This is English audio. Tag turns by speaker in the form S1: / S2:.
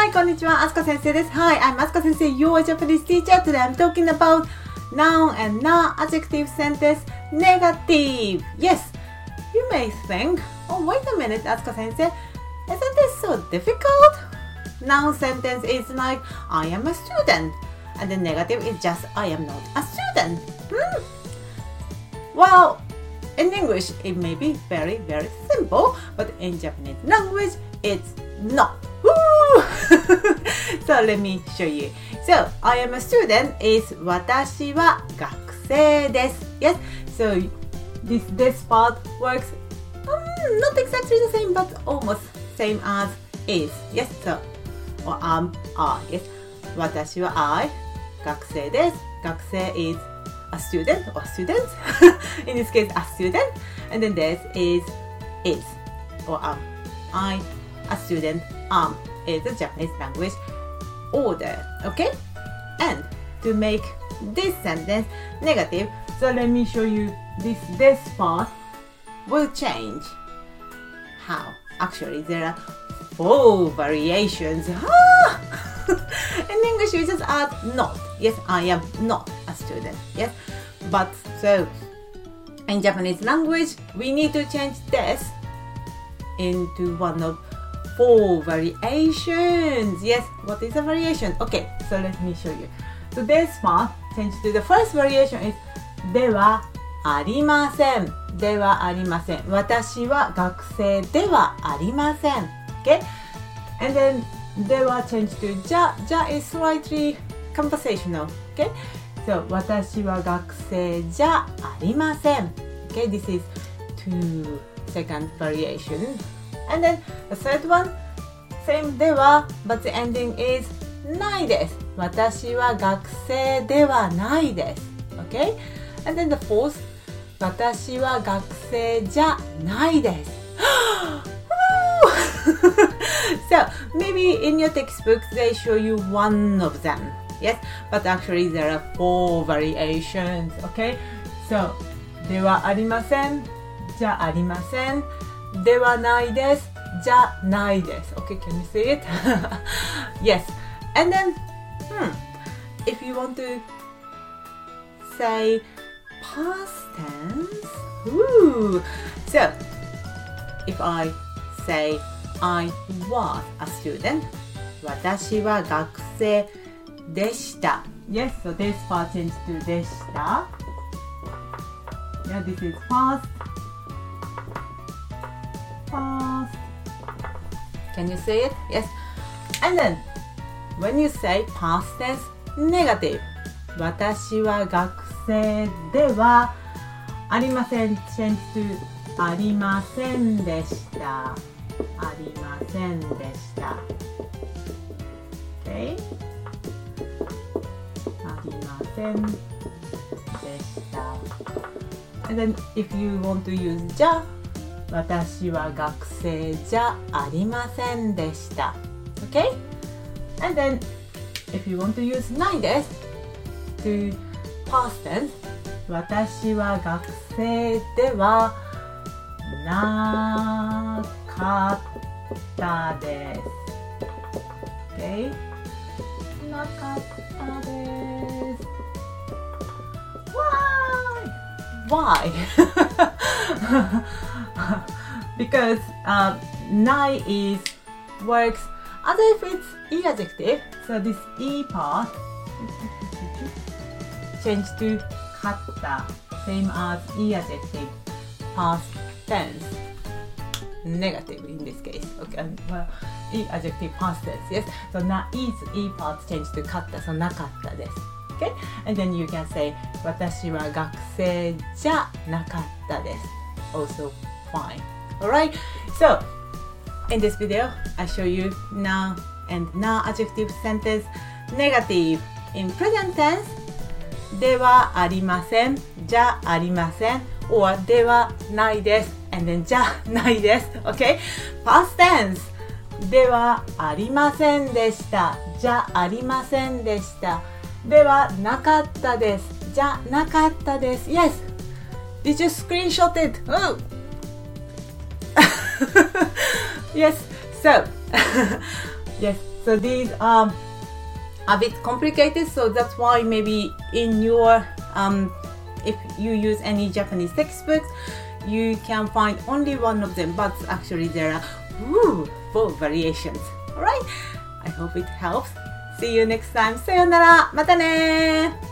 S1: Hi, konnichiwa, Asuka sensei desu. Hi, I'm Asuka sensei, your Japanese teacher. Today I'm talking about noun and noun adjective sentence negative. Yes, you may think, oh, wait a minute, Asuka sensei, isn't this so difficult? Noun sentence is like, I am a student, and the negative is just, I am not a student. Hmm? Well, in English, it may be very, very simple, but in Japanese language, it's not. so let me show you. So, I am a student is 私は学生です。Yes, so this, this part works um, not exactly the same, but almost same as is. Yes, so, or am, are. Yes, 私は I 学生です。学生 is a student or students. In this case, a student. And then this is is or am. I, a student, am is the Japanese language order. Okay? And to make this sentence negative, so let me show you this this part will change. How? Actually, there are four variations. In English, we just add not. Yes, I am not a student. Yes, but so in Japanese language, we need to change this into one of four variations. Yes, what is a variation? Okay, so let me show you. So this part, change to the first variation is ではありません。ではありません。私は学生ではありません。Okay? And then では change to じゃ。じゃ is slightly conversational. Okay? So 私は学生じゃありません。Okay? This is two second variation. And then the third one, same では but the ending is ないです。私は学生ではないです。Okay? And then the fourth, 私は学生じゃないです。so maybe in your textbook they show you one of them. Yes, but actually there are four variations. Okay, so ではありません。じゃありません。ではないです。じゃないです。Okay, can you see it? yes. And then, hmm, if you want to say past tense, ooh. So, if I say I was a student, 私は学生でした。Yes, so this part changes to でした。Yeah, this is past. Past. Can you say it? Yes. And then, when you say past tense, negative. 私は学生ではありません。change to ありませんでした。ありませんでした。Okay? ありませんでした。And then if you want to use じゃ私は学生じゃありませんでした。Okay? And then if you want to use ないです to past tense 私は学生ではなかったです。Okay? なかったです。Why? Why? because uh, nai is works as if it's e adjective. So this e part change to katta, same as e adjective, past tense, negative in this case. Okay, well, e adjective past tense, yes. So na is e part change to katta, so nakatta です。Okay? And then you can say 私は学生じゃなかったです。Also fine. Alright? So, in this video, I show you now and now adjective sentence negative in present tense ではありませんじゃありません or ではないです and then じゃないです OK past tense ではありませんでしたじゃありませんでしたではなかったですじゃなかったです Yes Did you screenshot it? yes so yes so these are a bit complicated so that's why maybe in your um, if you use any japanese textbooks you can find only one of them but actually there are four variations. All right i hope it helps. See you next time. Sayonara. Mata ne